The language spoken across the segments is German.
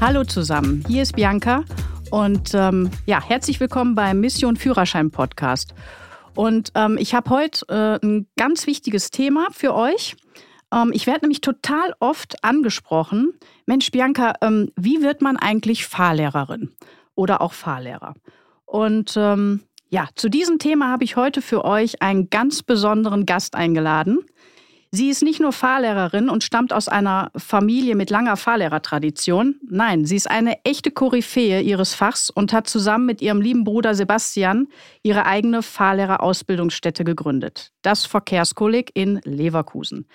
Hallo zusammen, hier ist Bianca und ähm, ja, herzlich willkommen beim Mission Führerschein Podcast. Und ähm, ich habe heute äh, ein ganz wichtiges Thema für euch. Ähm, ich werde nämlich total oft angesprochen, Mensch Bianca, ähm, wie wird man eigentlich Fahrlehrerin oder auch Fahrlehrer? Und ähm, ja, zu diesem Thema habe ich heute für euch einen ganz besonderen Gast eingeladen. Sie ist nicht nur Fahrlehrerin und stammt aus einer Familie mit langer Fahrlehrertradition. Nein, sie ist eine echte Koryphäe ihres Fachs und hat zusammen mit ihrem lieben Bruder Sebastian ihre eigene Fahrlehrerausbildungsstätte gegründet. Das Verkehrskolleg in Leverkusen.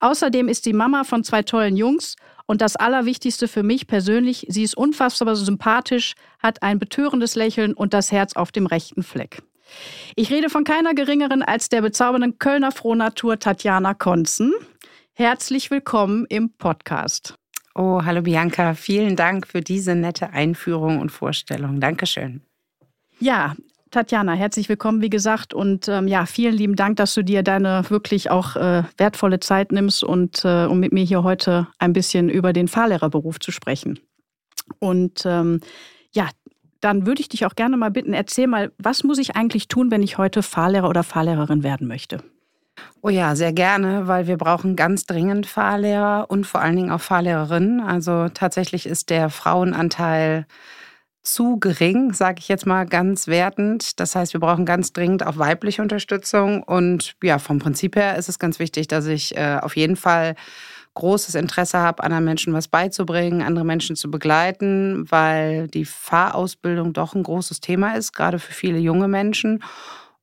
Außerdem ist sie Mama von zwei tollen Jungs und das Allerwichtigste für mich persönlich, sie ist unfassbar sympathisch, hat ein betörendes Lächeln und das Herz auf dem rechten Fleck. Ich rede von keiner geringeren als der bezaubernden Kölner Frohnatur Tatjana Konzen. Herzlich willkommen im Podcast. Oh, hallo Bianca, vielen Dank für diese nette Einführung und Vorstellung. Dankeschön. Ja, Tatjana, herzlich willkommen, wie gesagt. Und ähm, ja, vielen lieben Dank, dass du dir deine wirklich auch äh, wertvolle Zeit nimmst und äh, um mit mir hier heute ein bisschen über den Fahrlehrerberuf zu sprechen. Und ähm, ja, dann würde ich dich auch gerne mal bitten, erzähl mal, was muss ich eigentlich tun, wenn ich heute Fahrlehrer oder Fahrlehrerin werden möchte? Oh ja, sehr gerne, weil wir brauchen ganz dringend Fahrlehrer und vor allen Dingen auch Fahrlehrerinnen. Also tatsächlich ist der Frauenanteil zu gering, sage ich jetzt mal ganz wertend. Das heißt, wir brauchen ganz dringend auch weibliche Unterstützung. Und ja, vom Prinzip her ist es ganz wichtig, dass ich äh, auf jeden Fall großes Interesse habe, anderen Menschen was beizubringen, andere Menschen zu begleiten, weil die Fahrausbildung doch ein großes Thema ist, gerade für viele junge Menschen.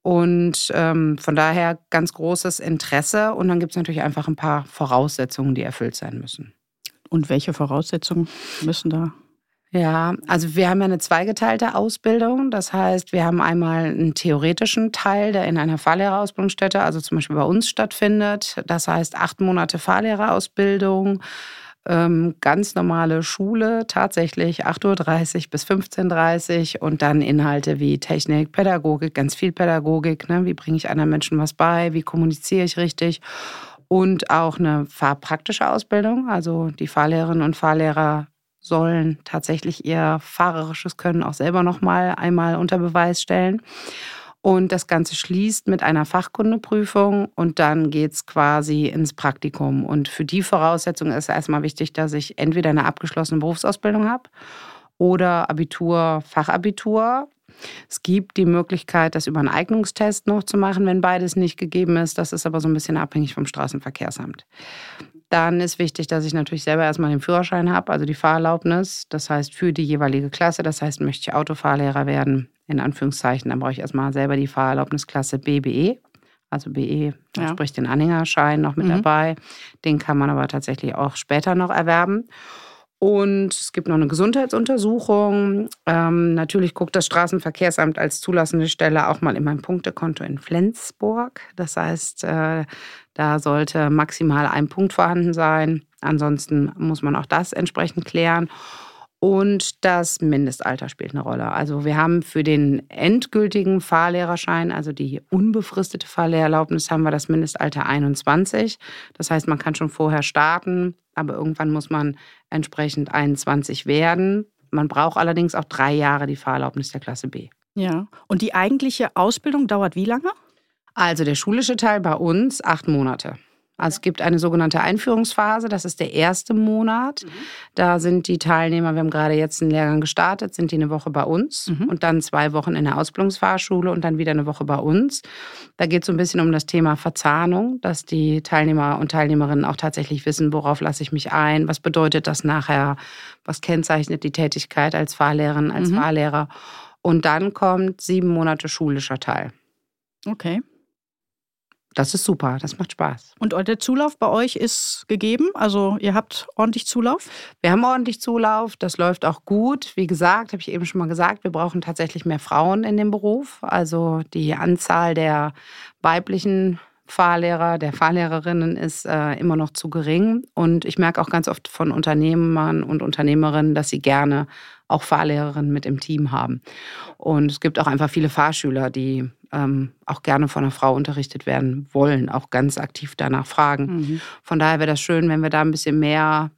Und ähm, von daher ganz großes Interesse. Und dann gibt es natürlich einfach ein paar Voraussetzungen, die erfüllt sein müssen. Und welche Voraussetzungen müssen da ja, also wir haben ja eine zweigeteilte Ausbildung. Das heißt, wir haben einmal einen theoretischen Teil, der in einer Fahrlehrerausbildungsstätte, also zum Beispiel bei uns stattfindet. Das heißt, acht Monate Fahrlehrerausbildung, ähm, ganz normale Schule, tatsächlich 8.30 Uhr bis 15.30 Uhr und dann Inhalte wie Technik, Pädagogik, ganz viel Pädagogik. Ne? Wie bringe ich anderen Menschen was bei? Wie kommuniziere ich richtig? Und auch eine fahrpraktische Ausbildung. Also die Fahrlehrerinnen und Fahrlehrer sollen tatsächlich ihr fahrerisches Können auch selber noch mal einmal unter Beweis stellen. Und das Ganze schließt mit einer Fachkundeprüfung und dann geht es quasi ins Praktikum. Und für die Voraussetzung ist erstmal wichtig, dass ich entweder eine abgeschlossene Berufsausbildung habe oder Abitur, Fachabitur. Es gibt die Möglichkeit, das über einen Eignungstest noch zu machen, wenn beides nicht gegeben ist. Das ist aber so ein bisschen abhängig vom Straßenverkehrsamt. Dann ist wichtig, dass ich natürlich selber erstmal den Führerschein habe, also die Fahrerlaubnis. Das heißt, für die jeweilige Klasse. Das heißt, möchte ich Autofahrlehrer werden, in Anführungszeichen, dann brauche ich erstmal selber die Fahrerlaubnisklasse BBE. Also BE, da ja. spricht den Anhängerschein noch mit mhm. dabei. Den kann man aber tatsächlich auch später noch erwerben. Und es gibt noch eine Gesundheitsuntersuchung. Ähm, natürlich guckt das Straßenverkehrsamt als zulassende Stelle auch mal in mein Punktekonto in Flensburg. Das heißt, äh, da sollte maximal ein Punkt vorhanden sein. Ansonsten muss man auch das entsprechend klären. Und das Mindestalter spielt eine Rolle. Also wir haben für den endgültigen Fahrlehrerschein, also die unbefristete Fahrlehrerlaubnis, haben wir das Mindestalter 21. Das heißt, man kann schon vorher starten, aber irgendwann muss man entsprechend 21 werden. Man braucht allerdings auch drei Jahre die Fahrerlaubnis der Klasse B. Ja, und die eigentliche Ausbildung dauert wie lange? Also der schulische Teil bei uns acht Monate. Also es gibt eine sogenannte Einführungsphase, das ist der erste Monat. Mhm. Da sind die Teilnehmer, wir haben gerade jetzt einen Lehrgang gestartet, sind die eine Woche bei uns mhm. und dann zwei Wochen in der Ausbildungsfahrschule und dann wieder eine Woche bei uns. Da geht es so ein bisschen um das Thema Verzahnung, dass die Teilnehmer und Teilnehmerinnen auch tatsächlich wissen, worauf lasse ich mich ein, was bedeutet das nachher, was kennzeichnet die Tätigkeit als Fahrlehrerin, als mhm. Fahrlehrer. Und dann kommt sieben Monate schulischer Teil. Okay. Das ist super, das macht Spaß. Und der Zulauf bei euch ist gegeben? Also ihr habt ordentlich Zulauf? Wir haben ordentlich Zulauf, das läuft auch gut. Wie gesagt, habe ich eben schon mal gesagt, wir brauchen tatsächlich mehr Frauen in dem Beruf. Also die Anzahl der weiblichen Fahrlehrer, der Fahrlehrerinnen ist äh, immer noch zu gering. Und ich merke auch ganz oft von Unternehmern und Unternehmerinnen, dass sie gerne auch Fahrlehrerinnen mit im Team haben. Und es gibt auch einfach viele Fahrschüler, die ähm, auch gerne von einer Frau unterrichtet werden wollen, auch ganz aktiv danach fragen. Mhm. Von daher wäre das schön, wenn wir da ein bisschen mehr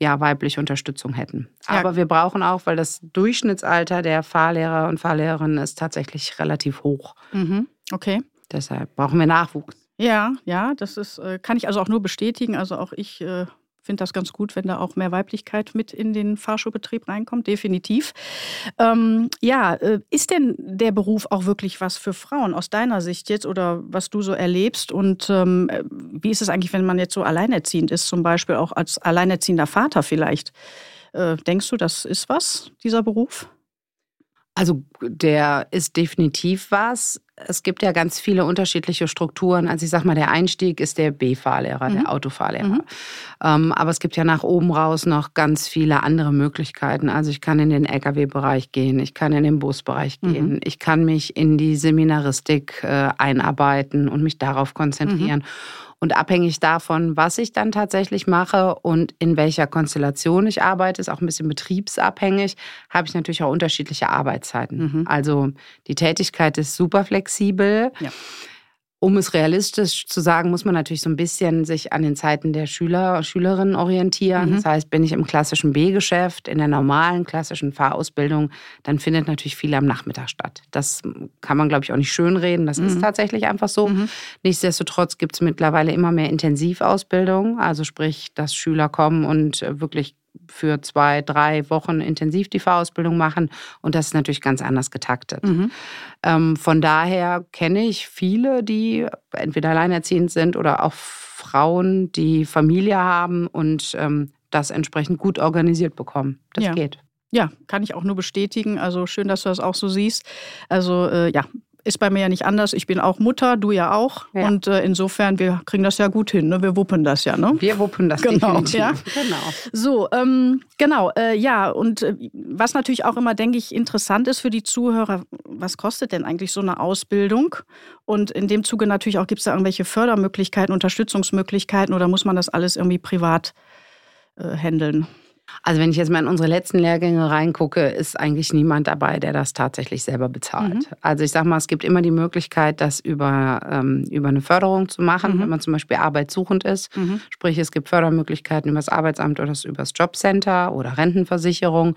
ja, weibliche Unterstützung hätten. Ja. Aber wir brauchen auch, weil das Durchschnittsalter der Fahrlehrer und Fahrlehrerinnen ist tatsächlich relativ hoch. Mhm. Okay. Deshalb brauchen wir Nachwuchs. Ja, ja, das ist, äh, kann ich also auch nur bestätigen. Also auch ich äh, finde das ganz gut, wenn da auch mehr Weiblichkeit mit in den Fahrschulbetrieb reinkommt, definitiv. Ähm, ja, äh, ist denn der Beruf auch wirklich was für Frauen aus deiner Sicht jetzt oder was du so erlebst? Und ähm, wie ist es eigentlich, wenn man jetzt so alleinerziehend ist, zum Beispiel auch als alleinerziehender Vater vielleicht? Äh, denkst du, das ist was, dieser Beruf? Also der ist definitiv was. Es gibt ja ganz viele unterschiedliche Strukturen. Also ich sag mal, der Einstieg ist der B-Fahrlehrer, mhm. der Autofahrlehrer. Mhm. Ähm, aber es gibt ja nach oben raus noch ganz viele andere Möglichkeiten. Also ich kann in den Lkw-Bereich gehen, ich kann in den Busbereich mhm. gehen, ich kann mich in die Seminaristik äh, einarbeiten und mich darauf konzentrieren. Mhm. Und abhängig davon, was ich dann tatsächlich mache und in welcher Konstellation ich arbeite, ist auch ein bisschen betriebsabhängig, habe ich natürlich auch unterschiedliche Arbeitszeiten. Mhm. Also die Tätigkeit ist super flexibel. Ja. Um es realistisch zu sagen, muss man natürlich so ein bisschen sich an den Zeiten der Schüler, Schülerinnen orientieren. Mhm. Das heißt, bin ich im klassischen B-Geschäft, in der normalen klassischen Fahrausbildung, dann findet natürlich viel am Nachmittag statt. Das kann man, glaube ich, auch nicht schönreden. Das mhm. ist tatsächlich einfach so. Mhm. Nichtsdestotrotz gibt es mittlerweile immer mehr Intensivausbildung. Also sprich, dass Schüler kommen und wirklich für zwei, drei Wochen intensiv die Fahrausbildung machen. Und das ist natürlich ganz anders getaktet. Mhm. Ähm, von daher kenne ich viele, die entweder alleinerziehend sind oder auch Frauen, die Familie haben und ähm, das entsprechend gut organisiert bekommen. Das ja. geht. Ja, kann ich auch nur bestätigen. Also schön, dass du das auch so siehst. Also äh, ja, ist bei mir ja nicht anders. Ich bin auch Mutter, du ja auch. Ja. Und äh, insofern, wir kriegen das ja gut hin. Ne? Wir wuppen das ja. Ne? Wir wuppen das genau. Ja? genau. So, ähm, genau. Äh, ja, und äh, was natürlich auch immer, denke ich, interessant ist für die Zuhörer, was kostet denn eigentlich so eine Ausbildung? Und in dem Zuge natürlich auch, gibt es da irgendwelche Fördermöglichkeiten, Unterstützungsmöglichkeiten oder muss man das alles irgendwie privat äh, handeln? Also wenn ich jetzt mal in unsere letzten Lehrgänge reingucke, ist eigentlich niemand dabei, der das tatsächlich selber bezahlt. Mhm. Also ich sage mal, es gibt immer die Möglichkeit, das über, ähm, über eine Förderung zu machen, mhm. wenn man zum Beispiel arbeitssuchend ist. Mhm. Sprich, es gibt Fördermöglichkeiten über das Arbeitsamt oder über das Jobcenter oder Rentenversicherung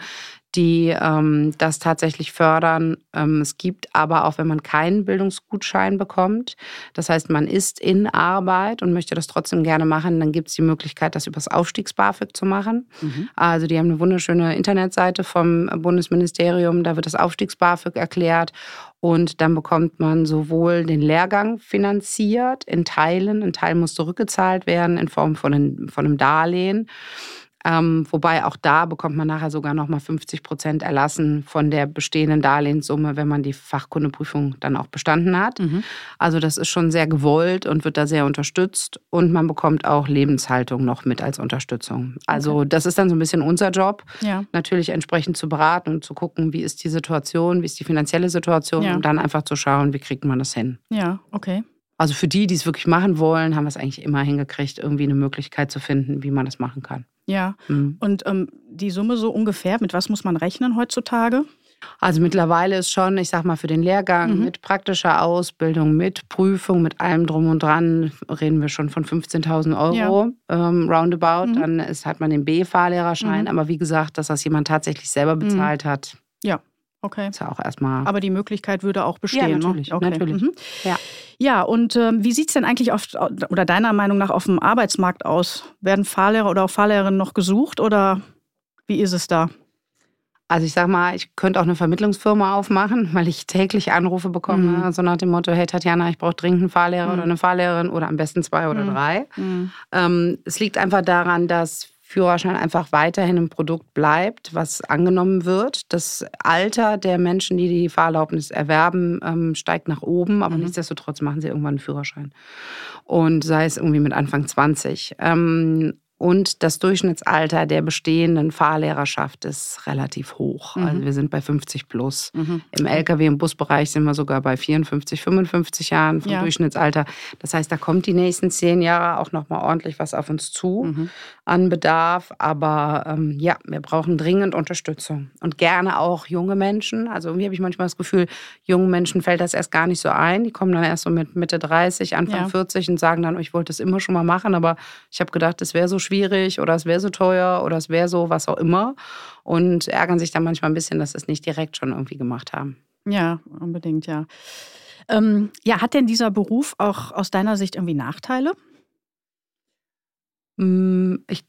die ähm, das tatsächlich fördern. Ähm, es gibt aber auch, wenn man keinen Bildungsgutschein bekommt, das heißt, man ist in Arbeit und möchte das trotzdem gerne machen, dann gibt es die Möglichkeit, das übers Aufstiegs-BAföG zu machen. Mhm. Also die haben eine wunderschöne Internetseite vom Bundesministerium, da wird das Aufstiegs-BAföG erklärt und dann bekommt man sowohl den Lehrgang finanziert in Teilen, ein Teil muss zurückgezahlt werden in Form von einem, von einem Darlehen. Ähm, wobei auch da bekommt man nachher sogar nochmal 50 Prozent erlassen von der bestehenden Darlehenssumme, wenn man die Fachkundeprüfung dann auch bestanden hat. Mhm. Also das ist schon sehr gewollt und wird da sehr unterstützt. Und man bekommt auch Lebenshaltung noch mit als Unterstützung. Also okay. das ist dann so ein bisschen unser Job, ja. natürlich entsprechend zu beraten und zu gucken, wie ist die Situation, wie ist die finanzielle Situation ja. und dann einfach zu schauen, wie kriegt man das hin. Ja, okay. Also für die, die es wirklich machen wollen, haben wir es eigentlich immer hingekriegt, irgendwie eine Möglichkeit zu finden, wie man das machen kann. Ja. Mhm. Und ähm, die Summe so ungefähr, mit was muss man rechnen heutzutage? Also mittlerweile ist schon, ich sag mal, für den Lehrgang mhm. mit praktischer Ausbildung, mit Prüfung, mit allem drum und dran, reden wir schon von 15.000 Euro ja. ähm, roundabout. Mhm. Dann ist, hat man den B-Fahrlehrerschein. Mhm. Aber wie gesagt, dass das jemand tatsächlich selber mhm. bezahlt hat. Ja. Okay. Ist ja auch erstmal. Aber die Möglichkeit würde auch bestehen. Ja, ne? natürlich. Ne? Okay. natürlich. Mhm. Ja. Ja, und äh, wie sieht es denn eigentlich auf, oder deiner Meinung nach auf dem Arbeitsmarkt aus? Werden Fahrlehrer oder auch Fahrlehrerinnen noch gesucht oder wie ist es da? Also ich sag mal, ich könnte auch eine Vermittlungsfirma aufmachen, weil ich täglich Anrufe bekomme, mhm. so nach dem Motto, hey Tatjana, ich brauche dringend einen Fahrlehrer mhm. oder eine Fahrlehrerin oder am besten zwei oder mhm. drei. Mhm. Ähm, es liegt einfach daran, dass Führerschein einfach weiterhin ein Produkt bleibt, was angenommen wird. Das Alter der Menschen, die die Fahrerlaubnis erwerben, ähm, steigt nach oben, aber mhm. nichtsdestotrotz machen sie irgendwann einen Führerschein. Und sei es irgendwie mit Anfang 20. Ähm, und das Durchschnittsalter der bestehenden Fahrlehrerschaft ist relativ hoch. Mhm. Also wir sind bei 50 plus. Mhm. Im Lkw- und Busbereich sind wir sogar bei 54, 55 Jahren vom ja. Durchschnittsalter. Das heißt, da kommt die nächsten zehn Jahre auch noch mal ordentlich was auf uns zu mhm. an Bedarf. Aber ähm, ja, wir brauchen dringend Unterstützung und gerne auch junge Menschen. Also irgendwie habe ich manchmal das Gefühl, jungen Menschen fällt das erst gar nicht so ein. Die kommen dann erst so mit Mitte 30, Anfang ja. 40 und sagen dann, oh, ich wollte das immer schon mal machen, aber ich habe gedacht, das wäre so schön schwierig oder es wäre so teuer oder es wäre so was auch immer und ärgern sich dann manchmal ein bisschen, dass sie es nicht direkt schon irgendwie gemacht haben. Ja, unbedingt, ja. Ähm, ja, hat denn dieser Beruf auch aus deiner Sicht irgendwie Nachteile? Mm, ich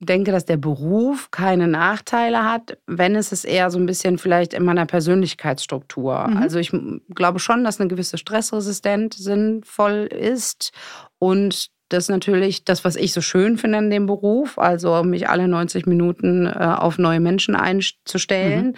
denke, dass der Beruf keine Nachteile hat, wenn es es eher so ein bisschen vielleicht in meiner Persönlichkeitsstruktur. Mhm. Also ich glaube schon, dass eine gewisse Stressresistenz sinnvoll ist und das ist natürlich das, was ich so schön finde an dem Beruf, also mich alle 90 Minuten äh, auf neue Menschen einzustellen, mhm.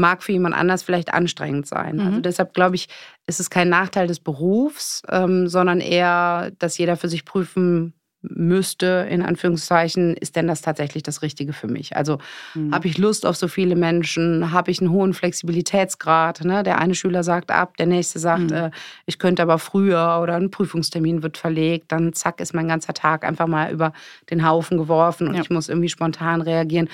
mag für jemand anders vielleicht anstrengend sein. Mhm. Also deshalb glaube ich, ist es kein Nachteil des Berufs, ähm, sondern eher, dass jeder für sich prüfen müsste, in Anführungszeichen, ist denn das tatsächlich das Richtige für mich? Also mhm. habe ich Lust auf so viele Menschen? Habe ich einen hohen Flexibilitätsgrad? Ne? Der eine Schüler sagt ab, der nächste sagt, mhm. äh, ich könnte aber früher oder ein Prüfungstermin wird verlegt. Dann zack, ist mein ganzer Tag einfach mal über den Haufen geworfen und ja. ich muss irgendwie spontan reagieren.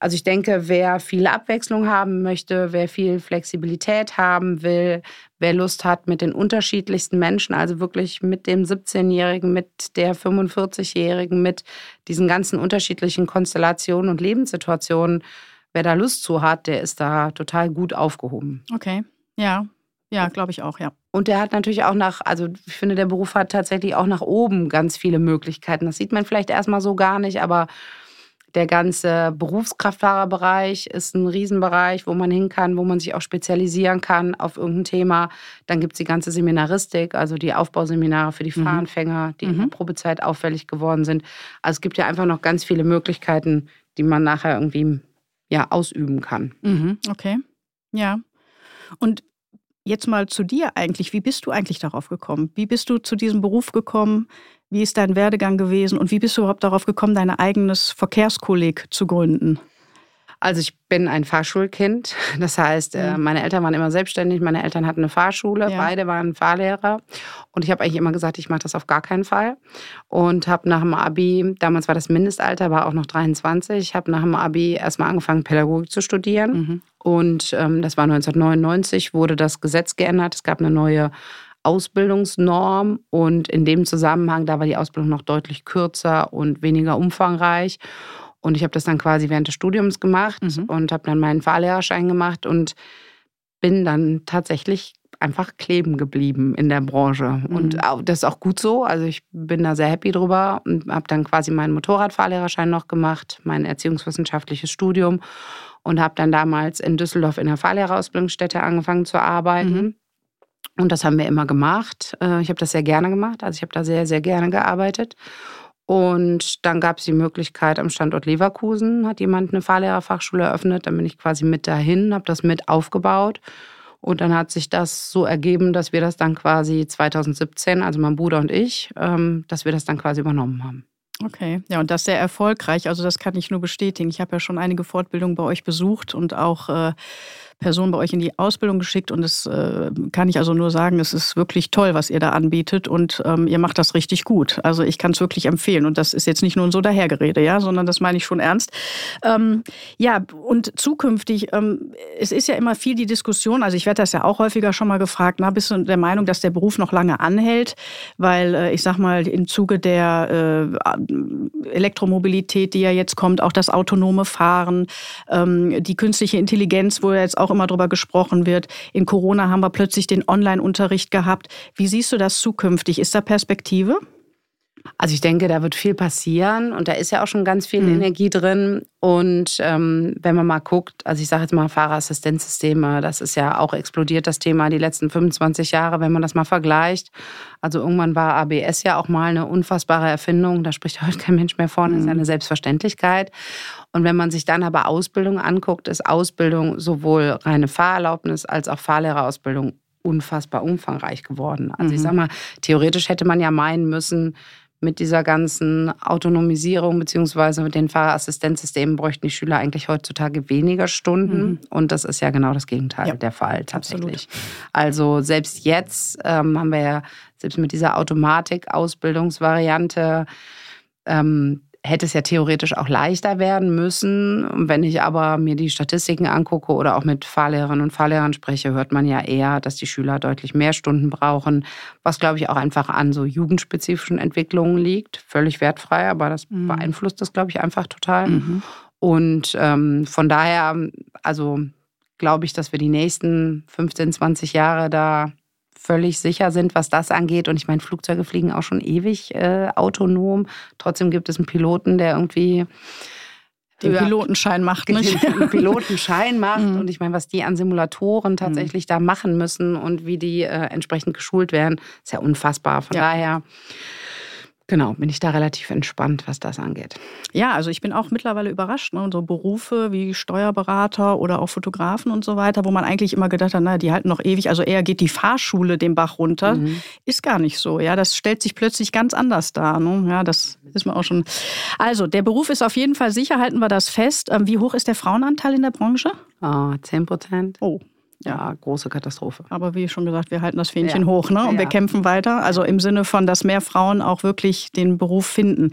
Also ich denke, wer viel Abwechslung haben möchte, wer viel Flexibilität haben will, wer Lust hat mit den unterschiedlichsten Menschen, also wirklich mit dem 17-Jährigen, mit der 45-Jährigen, mit diesen ganzen unterschiedlichen Konstellationen und Lebenssituationen, wer da Lust zu hat, der ist da total gut aufgehoben. Okay, ja. Ja, glaube ich auch, ja. Und der hat natürlich auch nach, also ich finde, der Beruf hat tatsächlich auch nach oben ganz viele Möglichkeiten. Das sieht man vielleicht erstmal so gar nicht, aber der ganze Berufskraftfahrerbereich ist ein Riesenbereich, wo man hin kann, wo man sich auch spezialisieren kann auf irgendein Thema. Dann gibt es die ganze Seminaristik, also die Aufbauseminare für die mhm. Fahranfänger, die mhm. in der Probezeit auffällig geworden sind. Also es gibt ja einfach noch ganz viele Möglichkeiten, die man nachher irgendwie ja, ausüben kann. Mhm. Okay, ja. Und jetzt mal zu dir eigentlich. Wie bist du eigentlich darauf gekommen? Wie bist du zu diesem Beruf gekommen? Wie ist dein Werdegang gewesen und wie bist du überhaupt darauf gekommen, dein eigenes Verkehrskolleg zu gründen? Also ich bin ein Fahrschulkind. Das heißt, äh, mhm. meine Eltern waren immer selbstständig. Meine Eltern hatten eine Fahrschule. Ja. Beide waren Fahrlehrer. Und ich habe eigentlich immer gesagt, ich mache das auf gar keinen Fall. Und habe nach dem Abi, damals war das Mindestalter, war auch noch 23, ich habe nach dem Abi erstmal angefangen, Pädagogik zu studieren. Mhm. Und ähm, das war 1999, wurde das Gesetz geändert. Es gab eine neue Ausbildungsnorm und in dem Zusammenhang, da war die Ausbildung noch deutlich kürzer und weniger umfangreich. Und ich habe das dann quasi während des Studiums gemacht mhm. und habe dann meinen Fahrlehrerschein gemacht und bin dann tatsächlich einfach kleben geblieben in der Branche. Mhm. Und das ist auch gut so. Also ich bin da sehr happy drüber und habe dann quasi meinen Motorradfahrlehrerschein noch gemacht, mein erziehungswissenschaftliches Studium und habe dann damals in Düsseldorf in der Fahrlehrerausbildungsstätte angefangen zu arbeiten. Mhm. Und das haben wir immer gemacht. Äh, ich habe das sehr gerne gemacht. Also ich habe da sehr, sehr gerne gearbeitet. Und dann gab es die Möglichkeit am Standort Leverkusen, hat jemand eine Fahrlehrerfachschule eröffnet. Dann bin ich quasi mit dahin, habe das mit aufgebaut. Und dann hat sich das so ergeben, dass wir das dann quasi 2017, also mein Bruder und ich, ähm, dass wir das dann quasi übernommen haben. Okay, ja, und das sehr erfolgreich. Also das kann ich nur bestätigen. Ich habe ja schon einige Fortbildungen bei euch besucht und auch äh, Person bei euch in die Ausbildung geschickt und es äh, kann ich also nur sagen, es ist wirklich toll, was ihr da anbietet und ähm, ihr macht das richtig gut. Also ich kann es wirklich empfehlen und das ist jetzt nicht nur so dahergerede, ja, sondern das meine ich schon ernst. Ähm, ja, und zukünftig, ähm, es ist ja immer viel die Diskussion, also ich werde das ja auch häufiger schon mal gefragt, na, bist du der Meinung, dass der Beruf noch lange anhält? Weil äh, ich sag mal, im Zuge der äh, Elektromobilität, die ja jetzt kommt, auch das autonome Fahren, ähm, die künstliche Intelligenz, wo ja jetzt auch auch immer darüber gesprochen wird. In Corona haben wir plötzlich den Online-Unterricht gehabt. Wie siehst du das zukünftig? Ist da Perspektive? Also ich denke, da wird viel passieren und da ist ja auch schon ganz viel mhm. Energie drin. Und ähm, wenn man mal guckt, also ich sage jetzt mal Fahrerassistenzsysteme, das ist ja auch explodiert, das Thema die letzten 25 Jahre, wenn man das mal vergleicht. Also irgendwann war ABS ja auch mal eine unfassbare Erfindung, da spricht heute kein Mensch mehr von, das ist mhm. eine Selbstverständlichkeit. Und wenn man sich dann aber Ausbildung anguckt, ist Ausbildung sowohl reine Fahrerlaubnis als auch Fahrlehrerausbildung unfassbar umfangreich geworden. Also mhm. ich sag mal, theoretisch hätte man ja meinen müssen, mit dieser ganzen Autonomisierung beziehungsweise mit den Fahrerassistenzsystemen bräuchten die Schüler eigentlich heutzutage weniger Stunden. Mhm. Und das ist ja genau das Gegenteil ja, der Fall tatsächlich. Absolut. Also selbst jetzt ähm, haben wir ja, selbst mit dieser Automatik-Ausbildungsvariante, ähm, hätte es ja theoretisch auch leichter werden müssen. Und wenn ich aber mir die Statistiken angucke oder auch mit Fahrlehrerinnen und Fahrlehrern spreche, hört man ja eher, dass die Schüler deutlich mehr Stunden brauchen, was glaube ich auch einfach an so jugendspezifischen Entwicklungen liegt. Völlig wertfrei, aber das mhm. beeinflusst das, glaube ich, einfach total. Mhm. Und ähm, von daher, also glaube ich, dass wir die nächsten 15, 20 Jahre da völlig sicher sind, was das angeht. Und ich meine, Flugzeuge fliegen auch schon ewig äh, autonom. Trotzdem gibt es einen Piloten, der irgendwie den Pilotenschein macht, nicht? Den Pilotenschein macht. Mhm. Und ich meine, was die an Simulatoren tatsächlich mhm. da machen müssen und wie die äh, entsprechend geschult werden, ist ja unfassbar. Von ja. daher Genau, bin ich da relativ entspannt, was das angeht. Ja, also ich bin auch mittlerweile überrascht. Ne? So Berufe wie Steuerberater oder auch Fotografen und so weiter, wo man eigentlich immer gedacht hat, naja, die halten noch ewig, also eher geht die Fahrschule den Bach runter. Mhm. Ist gar nicht so. Ja, das stellt sich plötzlich ganz anders dar. Ne? Ja, das ist mir auch schon. Also, der Beruf ist auf jeden Fall sicher, halten wir das fest. Ähm, wie hoch ist der Frauenanteil in der Branche? Oh, 10 Prozent. Oh, ja, große Katastrophe. Aber wie schon gesagt, wir halten das Fähnchen ja. hoch ne? und ja. wir kämpfen weiter. Also im Sinne von, dass mehr Frauen auch wirklich den Beruf finden.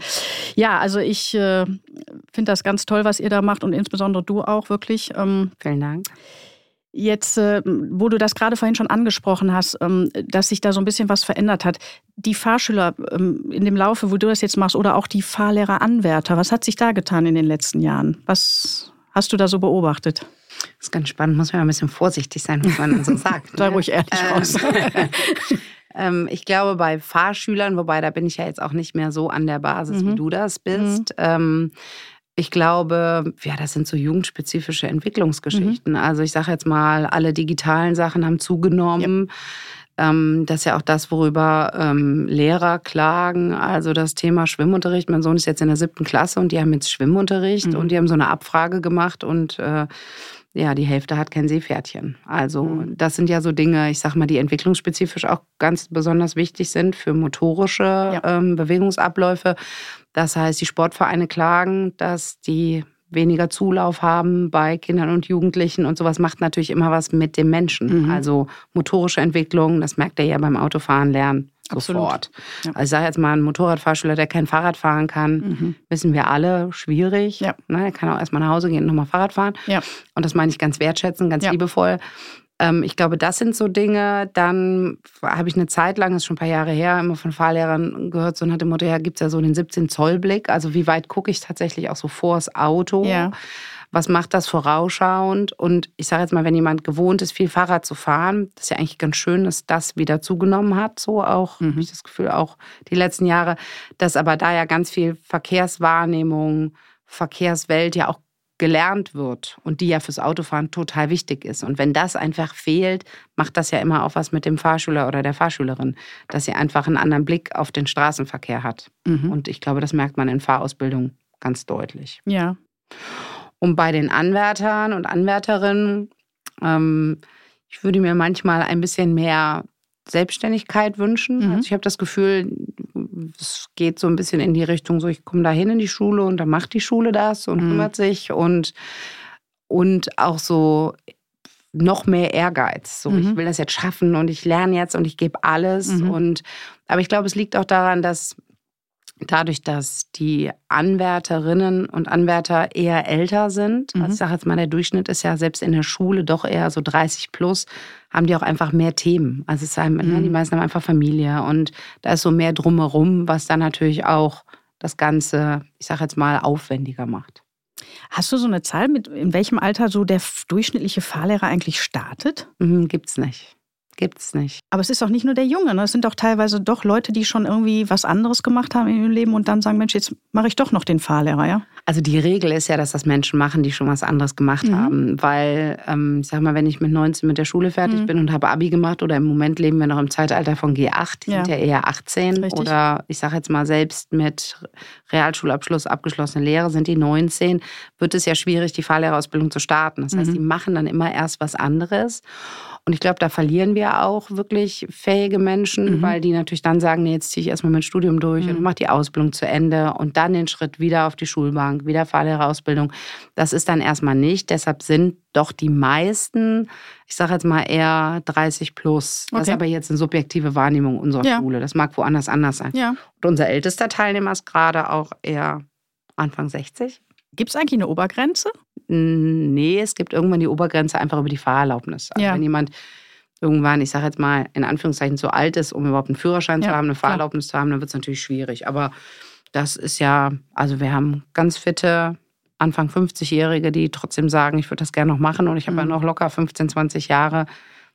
Ja, also ich äh, finde das ganz toll, was ihr da macht und insbesondere du auch wirklich. Ähm, Vielen Dank. Jetzt, äh, wo du das gerade vorhin schon angesprochen hast, ähm, dass sich da so ein bisschen was verändert hat. Die Fahrschüler ähm, in dem Laufe, wo du das jetzt machst, oder auch die Fahrlehrer-Anwärter, was hat sich da getan in den letzten Jahren? Was hast du da so beobachtet? Das ist ganz spannend, muss man ein bisschen vorsichtig sein, was man so sagt. Sei ne? ruhig ehrlich ähm, raus. ähm, ich glaube, bei Fahrschülern, wobei da bin ich ja jetzt auch nicht mehr so an der Basis, mhm. wie du das bist. Mhm. Ähm, ich glaube, ja, das sind so jugendspezifische Entwicklungsgeschichten. Mhm. Also ich sage jetzt mal, alle digitalen Sachen haben zugenommen. Ja. Ähm, das ist ja auch das, worüber ähm, Lehrer klagen. Also das Thema Schwimmunterricht. Mein Sohn ist jetzt in der siebten Klasse und die haben jetzt Schwimmunterricht mhm. und die haben so eine Abfrage gemacht und äh, ja, die Hälfte hat kein Seepferdchen. Also mhm. das sind ja so Dinge, ich sag mal, die entwicklungsspezifisch auch ganz besonders wichtig sind für motorische ja. ähm, Bewegungsabläufe. Das heißt, die Sportvereine klagen, dass die weniger Zulauf haben bei Kindern und Jugendlichen und sowas macht natürlich immer was mit dem Menschen. Mhm. Also motorische Entwicklung, das merkt er ja beim Autofahren lernen sofort. Ja. Also ich sage jetzt mal, ein Motorradfahrschüler, der kein Fahrrad fahren kann, mhm. wissen wir alle, schwierig. Ja. Ne, er kann auch erstmal nach Hause gehen und nochmal Fahrrad fahren. Ja. Und das meine ich ganz wertschätzend, ganz liebevoll. Ähm, ich glaube, das sind so Dinge. Dann habe ich eine Zeit lang, das ist schon ein paar Jahre her, immer von Fahrlehrern gehört, so nach dem Motto, ja, gibt es ja so den 17-Zoll-Blick. Also wie weit gucke ich tatsächlich auch so vors Auto? Ja was macht das vorausschauend? Und ich sage jetzt mal, wenn jemand gewohnt ist, viel Fahrrad zu fahren, das ist ja eigentlich ganz schön, dass das wieder zugenommen hat, so auch, mhm. habe ich das Gefühl, auch die letzten Jahre, dass aber da ja ganz viel Verkehrswahrnehmung, Verkehrswelt ja auch gelernt wird und die ja fürs Autofahren total wichtig ist. Und wenn das einfach fehlt, macht das ja immer auch was mit dem Fahrschüler oder der Fahrschülerin, dass sie einfach einen anderen Blick auf den Straßenverkehr hat. Mhm. Und ich glaube, das merkt man in Fahrausbildung ganz deutlich. Ja. Und bei den Anwärtern und Anwärterinnen, ähm, ich würde mir manchmal ein bisschen mehr Selbstständigkeit wünschen. Mhm. Also ich habe das Gefühl, es geht so ein bisschen in die Richtung, so ich komme da hin in die Schule und dann macht die Schule das und mhm. kümmert sich und, und auch so noch mehr Ehrgeiz. So, mhm. ich will das jetzt schaffen und ich lerne jetzt und ich gebe alles. Mhm. Und aber ich glaube, es liegt auch daran, dass dadurch, dass die Anwärterinnen und Anwärter eher älter sind, mhm. also ich sage jetzt mal, der Durchschnitt ist ja selbst in der Schule doch eher so 30 plus, haben die auch einfach mehr Themen. Also es haben, mhm. die meisten haben einfach Familie und da ist so mehr drumherum, was dann natürlich auch das Ganze, ich sage jetzt mal, aufwendiger macht. Hast du so eine Zahl, mit in welchem Alter so der durchschnittliche Fahrlehrer eigentlich startet? Mhm, gibt's nicht. Gibt's nicht. Aber es ist auch nicht nur der Junge, ne? es sind auch teilweise doch Leute, die schon irgendwie was anderes gemacht haben in ihrem Leben und dann sagen, Mensch, jetzt mache ich doch noch den Fahrlehrer, ja? Also die Regel ist ja, dass das Menschen machen, die schon was anderes gemacht mhm. haben. Weil, ähm, ich sag mal, wenn ich mit 19 mit der Schule fertig mhm. bin und habe Abi gemacht oder im Moment leben wir noch im Zeitalter von G8, die ja. sind ja eher 18 Richtig. oder ich sage jetzt mal selbst mit Realschulabschluss abgeschlossene Lehre sind die 19, wird es ja schwierig, die Fahrlehrerausbildung zu starten. Das heißt, mhm. die machen dann immer erst was anderes. Und ich glaube, da verlieren wir auch wirklich fähige Menschen, mhm. weil die natürlich dann sagen, nee, jetzt ziehe ich erstmal mein Studium durch mhm. und mache die Ausbildung zu Ende und dann den Schritt wieder auf die Schulbank, wieder Fahrlehrerausbildung. Das ist dann erstmal nicht. Deshalb sind doch die meisten, ich sage jetzt mal eher 30 plus. Okay. Das ist aber jetzt eine subjektive Wahrnehmung unserer ja. Schule. Das mag woanders anders sein. Ja. Und unser ältester Teilnehmer ist gerade auch eher Anfang 60. Gibt es eigentlich eine Obergrenze? Nee, es gibt irgendwann die Obergrenze einfach über die Fahrerlaubnis. Also Ja. wenn jemand irgendwann, ich sage jetzt mal in Anführungszeichen, zu alt ist, um überhaupt einen Führerschein Ja, zu haben, eine klar. Fahrerlaubnis zu haben, dann wird es natürlich schwierig. Aber das ist ja, also wir haben ganz fitte Anfang 50-Jährige, die trotzdem sagen, ich würde das gerne noch machen und ich habe ja Mhm. noch locker 15, 20 Jahre.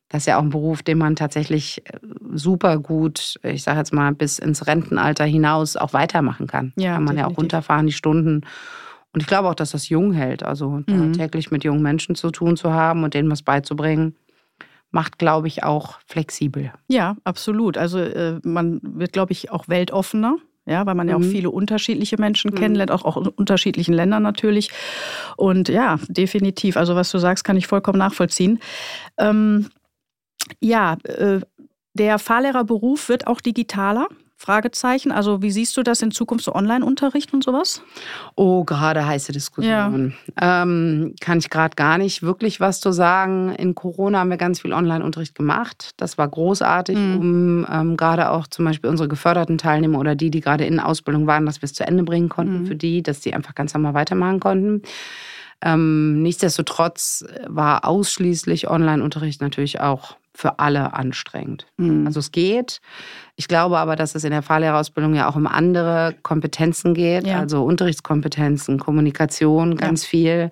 Das ist ja auch ein Beruf, den man tatsächlich äh, super gut, ich sage jetzt mal, bis ins Rentenalter hinaus auch weitermachen kann. Ja, kann man ja auch definitiv. runterfahren, die Stunden. Und ich glaube auch, dass das jung hält. Also Mhm. täglich mit jungen Menschen zu tun zu haben und denen was beizubringen, macht, glaube ich, auch flexibel. Ja, absolut. Also äh, man wird, glaube ich, auch weltoffener. Ja, weil man ja auch Mhm. viele unterschiedliche Menschen Mhm. kennenlernt, auch, auch in unterschiedlichen Ländern natürlich. Und ja, definitiv. Also was du sagst, kann ich vollkommen nachvollziehen. Ähm, ja, äh, der Fahrlehrerberuf wird auch digitaler. Fragezeichen. Also wie siehst du das in Zukunft so Online-Unterricht und sowas? Oh, gerade heiße Diskussion. Ähm, kann ich gerade gar nicht wirklich was zu sagen. In Corona haben wir ganz viel Online-Unterricht gemacht. Das war großartig, Mhm. um ähm, gerade auch zum Beispiel unsere geförderten Teilnehmer oder die, die gerade in Ausbildung waren, dass wir es zu Ende bringen konnten Mhm. für die, dass die einfach ganz normal weitermachen konnten. Ähm, nichtsdestotrotz war ausschließlich Online-Unterricht natürlich auch für alle anstrengend. Mhm. Also es geht. Ich glaube aber, dass es in der Fahrlehrerausbildung ja auch um andere Kompetenzen geht, Ja. also Unterrichtskompetenzen, Kommunikation, ganz viel.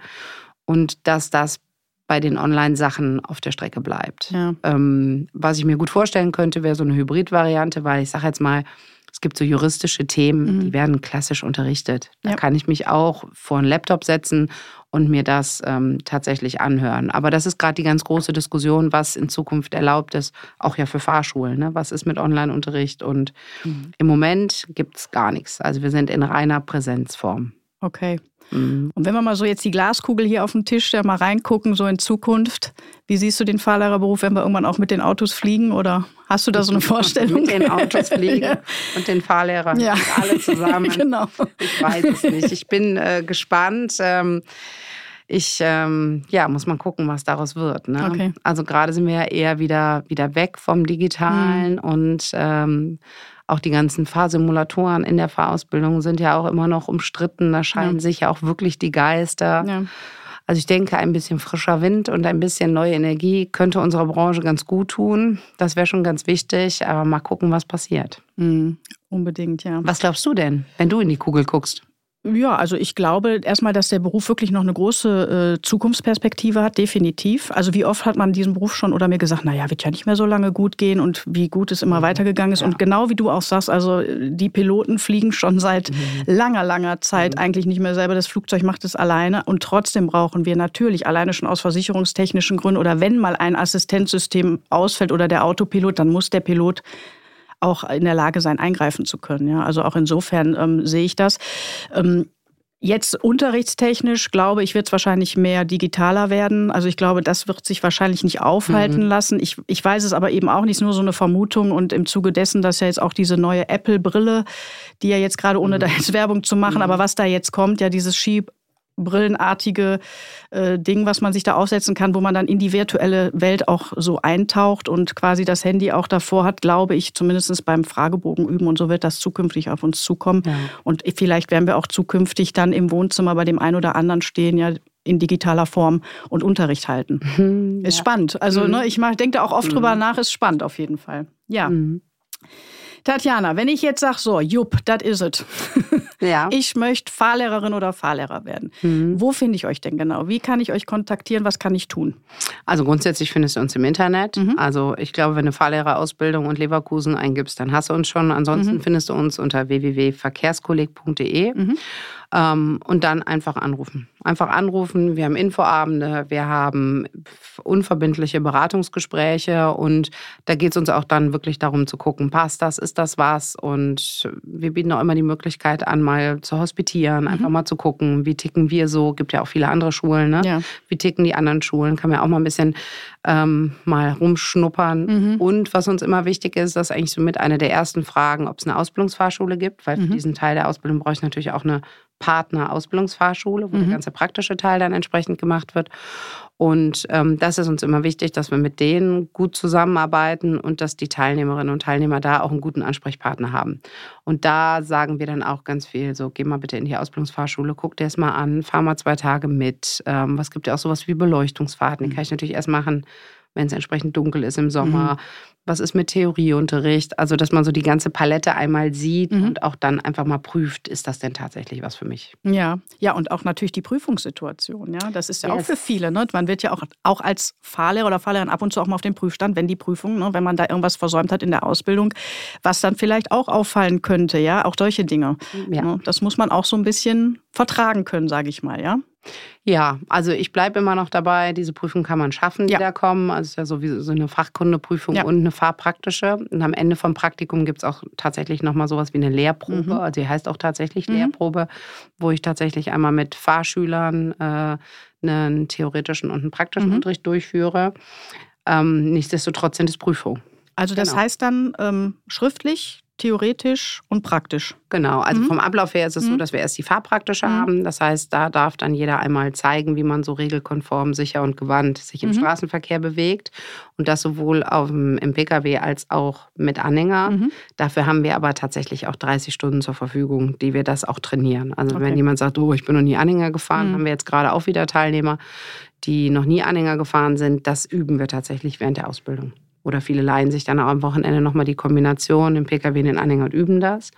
Und dass das bei den Online-Sachen auf der Strecke bleibt. ja. Ähm, was ich mir gut vorstellen könnte, wäre so eine Hybrid-Variante, weil ich sage jetzt mal, es gibt so juristische Themen, Mhm. die werden klassisch unterrichtet. Da Ja. kann ich mich auch vor einen Laptop setzen und mir das ähm, tatsächlich anhören. Aber das ist gerade die ganz große Diskussion, was in Zukunft erlaubt ist, auch ja für Fahrschulen. Ne? Was ist mit Online-Unterricht? Und Mhm. im Moment gibt es gar nichts. Also wir sind in reiner Präsenzform. Okay. Mhm. Und wenn wir mal so jetzt die Glaskugel hier auf dem Tisch ja mal reingucken, so in Zukunft, wie siehst du den Fahrlehrerberuf, wenn wir irgendwann auch mit den Autos fliegen? Oder hast du da so eine Vorstellung? Mit den Autos fliegen Ja. und den Fahrlehrern Ja. alle zusammen. genau. Ich weiß es nicht. Ich bin äh, gespannt. Ähm, ich, ähm, ja, muss mal gucken, was daraus wird. Ne? Okay. Also gerade sind wir ja eher wieder, wieder weg vom Digitalen Mhm. und ähm, auch die ganzen Fahrsimulatoren in der Fahrausbildung sind ja auch immer noch umstritten. Da scheinen Ja. sich ja auch wirklich die Geister. Ja. Also ich denke, ein bisschen frischer Wind und ein bisschen neue Energie könnte unserer Branche ganz gut tun. Das wäre schon ganz wichtig, aber mal gucken, was passiert. Mhm. Unbedingt, ja. Was glaubst du denn, wenn du in die Kugel guckst? Ja, also ich glaube erstmal, dass der Beruf wirklich noch eine große äh, Zukunftsperspektive hat, definitiv. Also wie oft hat man diesen Beruf schon oder mir gesagt, naja, wird ja nicht mehr so lange gut gehen und wie gut es immer weitergegangen ist. Ja. Und genau wie du auch sagst, also äh, die Piloten fliegen schon seit langer, langer Zeit eigentlich nicht mehr selber. Das Flugzeug macht es alleine und trotzdem brauchen wir natürlich alleine schon aus versicherungstechnischen Gründen oder wenn mal ein Assistenzsystem ausfällt oder der Autopilot, dann muss der Pilot auch in der Lage sein, eingreifen zu können. Ja, also auch insofern ähm, sehe ich das. Ähm, Jetzt unterrichtstechnisch glaube ich, wird es wahrscheinlich mehr digitaler werden. Also ich glaube, das wird sich wahrscheinlich nicht aufhalten lassen. Ich, ich weiß es aber eben auch nicht, ist nur so eine Vermutung. Und im Zuge dessen, dass ja jetzt auch diese neue Apple-Brille, die ja jetzt gerade, ohne da jetzt Werbung zu machen, aber was da jetzt kommt, ja dieses Schieb brillenartige äh, Ding, was man sich da aufsetzen kann, wo man dann in die virtuelle Welt auch so eintaucht und quasi das Handy auch davor hat, glaube ich, zumindest beim Fragebogen üben. Und so wird das zukünftig auf uns zukommen. Ja. Und vielleicht werden wir auch zukünftig dann im Wohnzimmer bei dem einen oder anderen stehen, ja in digitaler Form und Unterricht halten. Hm, Ist spannend. Also Mhm. ne, ich denke da auch oft drüber nach, ist spannend auf jeden Fall. Ja. Mhm. Tatjana, wenn ich jetzt sage, so, jupp, das is it. Ja. Ich möchte Fahrlehrerin oder Fahrlehrer werden. Mhm. Wo finde ich euch denn genau? Wie kann ich euch kontaktieren? Was kann ich tun? Also grundsätzlich findest du uns im Internet. Mhm. Also ich glaube, wenn du Fahrlehrerausbildung und Leverkusen eingibst, dann hast du uns schon. Ansonsten Mhm. findest du uns unter www.verkehrskolleg.de Mhm. Ähm, und dann einfach anrufen. Einfach anrufen. Wir haben Infoabende, wir haben unverbindliche Beratungsgespräche und da geht es uns auch dann wirklich darum zu gucken, passt das, ist das was? Und wir bieten auch immer die Möglichkeit an, mal zu hospitieren, einfach mal zu gucken, wie ticken wir so. Gibt ja auch viele andere Schulen, ne? Ja. wie ticken die anderen Schulen, kann man auch mal ein bisschen ähm, mal rumschnuppern. Mhm. Und was uns immer wichtig ist, das ist eigentlich so mit einer der ersten Fragen, ob es eine Ausbildungsfahrschule gibt, weil für Mhm. diesen Teil der Ausbildung brauche ich natürlich auch eine Partner-Ausbildungsfahrschule, wo mhm. der ganze praktische Teil dann entsprechend gemacht wird. Und ähm, das ist uns immer wichtig, dass wir mit denen gut zusammenarbeiten und dass die Teilnehmerinnen und Teilnehmer da auch einen guten Ansprechpartner haben. Und da sagen wir dann auch ganz viel, so geh mal bitte in die Ausbildungsfahrschule, guck dir es mal an, fahr mal zwei Tage mit. Ähm, was gibt ja auch sowas wie Beleuchtungsfahrten, die kann ich natürlich erst machen, wenn es entsprechend dunkel ist im Sommer. Mhm was ist mit Theorieunterricht? Also, dass man so die ganze Palette einmal sieht mhm. und auch dann einfach mal prüft, ist das denn tatsächlich was für mich? Ja, ja, und auch natürlich die Prüfungssituation. Ja, das ist ja yes. auch für viele. Ne? Man wird ja auch, auch als Fahrlehrer oder Fahrlehrerin ab und zu auch mal auf den Prüfstand, wenn die Prüfung, ne, wenn man da irgendwas versäumt hat in der Ausbildung, was dann vielleicht auch auffallen könnte. Ja, auch solche Dinge. Ja. Ne? Das muss man auch so ein bisschen vertragen können, sage ich mal. Ja. Ja, also ich bleibe immer noch dabei, diese Prüfung kann man schaffen, die ja. da kommen. Also es ist ja sowieso so eine Fachkundeprüfung ja. und eine Fahrpraktische. Und am Ende vom Praktikum gibt es auch tatsächlich nochmal sowas wie eine Lehrprobe. Mhm. Also die heißt auch tatsächlich mhm. Lehrprobe, wo ich tatsächlich einmal mit Fahrschülern äh, einen theoretischen und einen praktischen mhm. Unterricht durchführe. Ähm, nichtsdestotrotz sind es Prüfungen. Also das genau. heißt dann ähm, schriftlich theoretisch und praktisch. Genau, also mhm. vom Ablauf her ist es mhm. so, dass wir erst die Fahrpraktische mhm. haben. Das heißt, da darf dann jeder einmal zeigen, wie man so regelkonform, sicher und gewandt sich im mhm. Straßenverkehr bewegt. Und das sowohl auf im Pkw als auch mit Anhänger. Mhm. Dafür haben wir aber tatsächlich auch 30 Stunden zur Verfügung, die wir das auch trainieren. Also okay. wenn jemand sagt, oh, ich bin noch nie Anhänger gefahren, mhm. haben wir jetzt gerade auch wieder Teilnehmer, die noch nie Anhänger gefahren sind. Das üben wir tatsächlich während der Ausbildung. Oder viele leihen sich dann auch am Wochenende nochmal die Kombination, den Pkw in den Anhänger und üben das.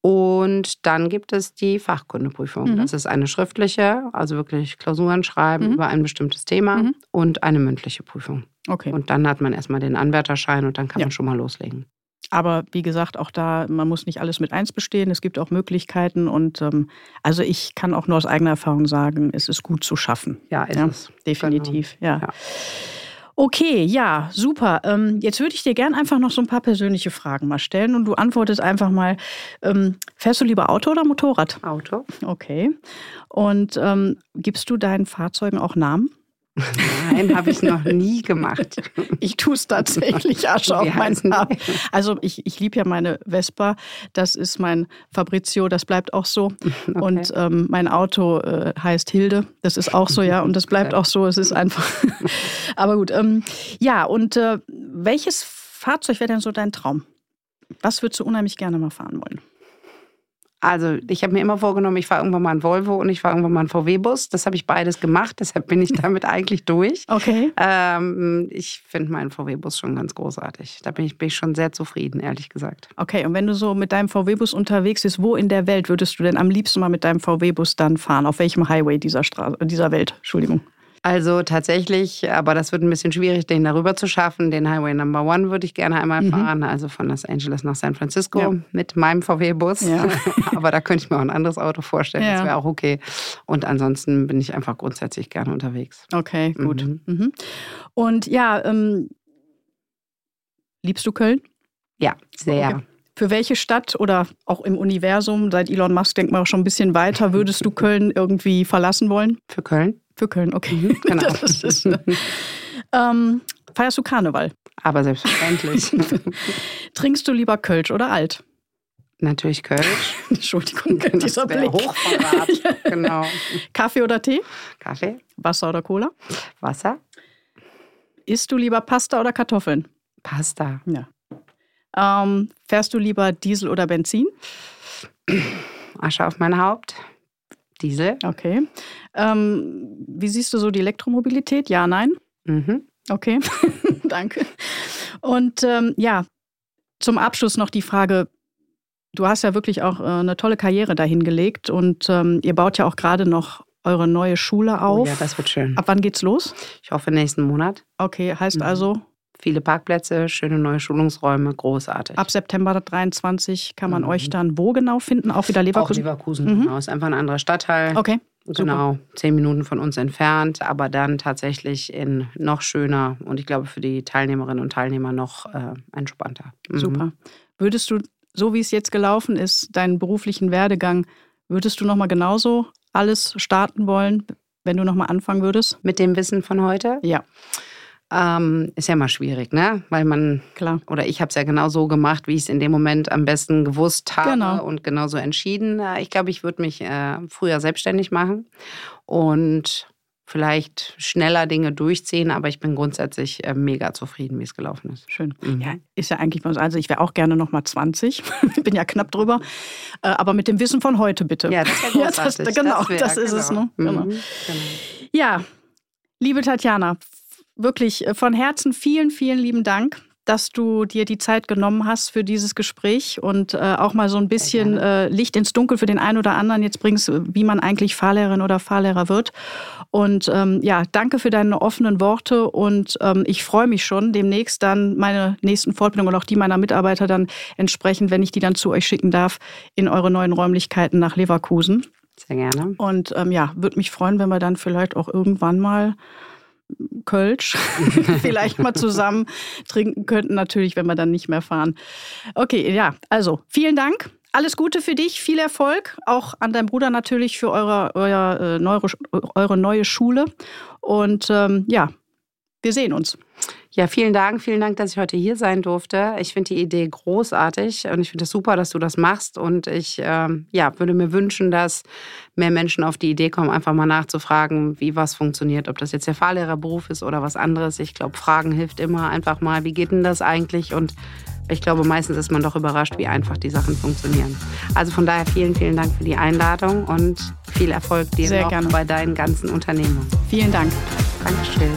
Und dann gibt es die Fachkundeprüfung. Mhm. Das ist eine schriftliche, also wirklich Klausuren schreiben mhm. über ein bestimmtes Thema mhm. und eine mündliche Prüfung. Okay. Und dann hat man erstmal den Anwärterschein und dann kann ja. man schon mal loslegen. Aber wie gesagt, auch da, man muss nicht alles mit eins bestehen. Es gibt auch Möglichkeiten. Und ähm, also ich kann auch nur aus eigener Erfahrung sagen, es ist gut zu schaffen. Ja, ist ja, es. Definitiv, genau. ja. ja. Okay, ja, super. Ähm, jetzt würde ich dir gerne einfach noch so ein paar persönliche Fragen mal stellen und du antwortest einfach mal, ähm, fährst du lieber Auto oder Motorrad? Auto. Okay. Und ähm, gibst du deinen Fahrzeugen auch Namen? Nein, habe ich noch nie gemacht. Ich tue es tatsächlich, Asche auf meinen Namen. Also ich, ich liebe ja meine Vespa. Das ist mein Fabrizio, das bleibt auch so. Okay. Und ähm, mein Auto äh, heißt Hilde. Das ist auch so, ja. Und das bleibt auch so. Es ist einfach. Aber gut. Ähm, ja, und äh, welches Fahrzeug wäre denn so dein Traum? Was würdest du unheimlich gerne mal fahren wollen? Also ich habe mir immer vorgenommen, ich fahre irgendwann mal einen Volvo und ich fahre irgendwann mal einen VW-Bus. Das habe ich beides gemacht, deshalb bin ich damit eigentlich durch. Okay. Ähm, ich finde meinen VW-Bus schon ganz großartig. Da bin ich, bin ich schon sehr zufrieden, ehrlich gesagt. Okay, und wenn du so mit deinem VW-Bus unterwegs bist, wo in der Welt würdest du denn am liebsten mal mit deinem VW-Bus dann fahren? Auf welchem Highway dieser, Straße, dieser Welt? Entschuldigung. Also tatsächlich, aber das wird ein bisschen schwierig, den darüber zu schaffen. Den Highway Number One würde ich gerne einmal mhm. fahren, also von Los Angeles nach San Francisco ja. mit meinem VW-Bus. Ja. aber da könnte ich mir auch ein anderes Auto vorstellen, ja. das wäre auch okay. Und ansonsten bin ich einfach grundsätzlich gerne unterwegs. Okay, gut. Mhm. Mhm. Und ja, ähm, liebst du Köln? Ja, sehr. Okay. Für welche Stadt oder auch im Universum, seit Elon Musk denkt man auch schon ein bisschen weiter, würdest du Köln irgendwie verlassen wollen? Für Köln? Für Köln, okay. Mhm, genau. ist, ähm, feierst du Karneval? Aber selbstverständlich. Trinkst du lieber Kölsch oder Alt? Natürlich Kölsch. Entschuldigung, das dieser Blick. Hochverrat. genau. Kaffee oder Tee? Kaffee. Wasser oder Cola? Wasser. Isst du lieber Pasta oder Kartoffeln? Pasta. Ja. Ähm, fährst du lieber Diesel oder Benzin? Asche auf mein Haupt. Diesel. Okay. Ähm, wie siehst du so die Elektromobilität? Ja, nein? Mhm. Okay, danke. Und ähm, ja, zum Abschluss noch die Frage, du hast ja wirklich auch äh, eine tolle Karriere dahingelegt und ähm, ihr baut ja auch gerade noch eure neue Schule auf. Oh ja, das wird schön. Ab wann geht's los? Ich hoffe nächsten Monat. Okay, heißt mhm. also Viele Parkplätze, schöne neue Schulungsräume, großartig. Ab September 23 kann man mhm. euch dann wo genau finden? Auch wieder Leverkusen? Auch Leverkusen, mhm. genau. Ist einfach ein anderer Stadtteil. Okay. Genau, Super. zehn Minuten von uns entfernt, aber dann tatsächlich in noch schöner und ich glaube für die Teilnehmerinnen und Teilnehmer noch äh, entspannter. Mhm. Super. Würdest du, so wie es jetzt gelaufen ist, deinen beruflichen Werdegang, würdest du nochmal genauso alles starten wollen, wenn du nochmal anfangen würdest? Mit dem Wissen von heute? Ja. Ähm, ist ja immer schwierig, ne? Weil man, Klar. oder ich habe es ja genau so gemacht, wie ich es in dem Moment am besten gewusst habe Genau. und genauso entschieden. Ich glaube, ich würde mich äh, früher selbstständig machen und vielleicht schneller Dinge durchziehen, aber ich bin grundsätzlich äh, mega zufrieden, wie es gelaufen ist. Schön. Mhm. Ja, ist ja eigentlich, was- also ich wäre auch gerne noch mal 20. Ich bin ja knapp drüber. Äh, Aber mit dem Wissen von heute bitte. Ja, das wäre Ja, das- genau, wär- das ist es, ne? Mhm, Genau. genau. Ja, liebe Tatjana, wirklich äh, von Herzen vielen, vielen lieben Dank, dass du dir die Zeit genommen hast für dieses Gespräch und äh, auch mal so ein bisschen äh, Licht ins Dunkel für den einen oder anderen jetzt bringst, wie man eigentlich Fahrlehrerin oder Fahrlehrer wird. Und ähm, ja, danke für deine offenen Worte und ähm, ich freue mich schon, demnächst dann meine nächsten Fortbildungen und auch die meiner Mitarbeiter dann entsprechend, wenn ich die dann zu euch schicken darf, in eure neuen Räumlichkeiten nach Leverkusen. Sehr gerne. Und ähm, ja, würde mich freuen, wenn wir dann vielleicht auch irgendwann mal Kölsch vielleicht mal zusammen trinken könnten. Natürlich, wenn wir dann nicht mehr fahren. Okay, ja, also vielen Dank. Alles Gute für dich, viel Erfolg, auch an deinem Bruder natürlich für eure, äh, neue, eure neue Schule. Und ähm, ja, wir sehen uns. Ja, vielen Dank. Vielen Dank, dass ich heute hier sein durfte. Ich finde die Idee großartig und ich finde es super, dass du das machst. Und ich ähm, ja, würde mir wünschen, dass mehr Menschen auf die Idee kommen, einfach mal nachzufragen, wie was funktioniert. Ob das jetzt der Fahrlehrerberuf ist oder was anderes. Ich glaube, Fragen hilft immer. Einfach mal, wie geht denn das eigentlich? Und ich glaube, meistens ist man doch überrascht, wie einfach die Sachen funktionieren. Also von daher vielen, vielen Dank für die Einladung und viel Erfolg dir Sehr noch gerne. bei deinen ganzen Unternehmungen. Vielen Dank. Dankeschön.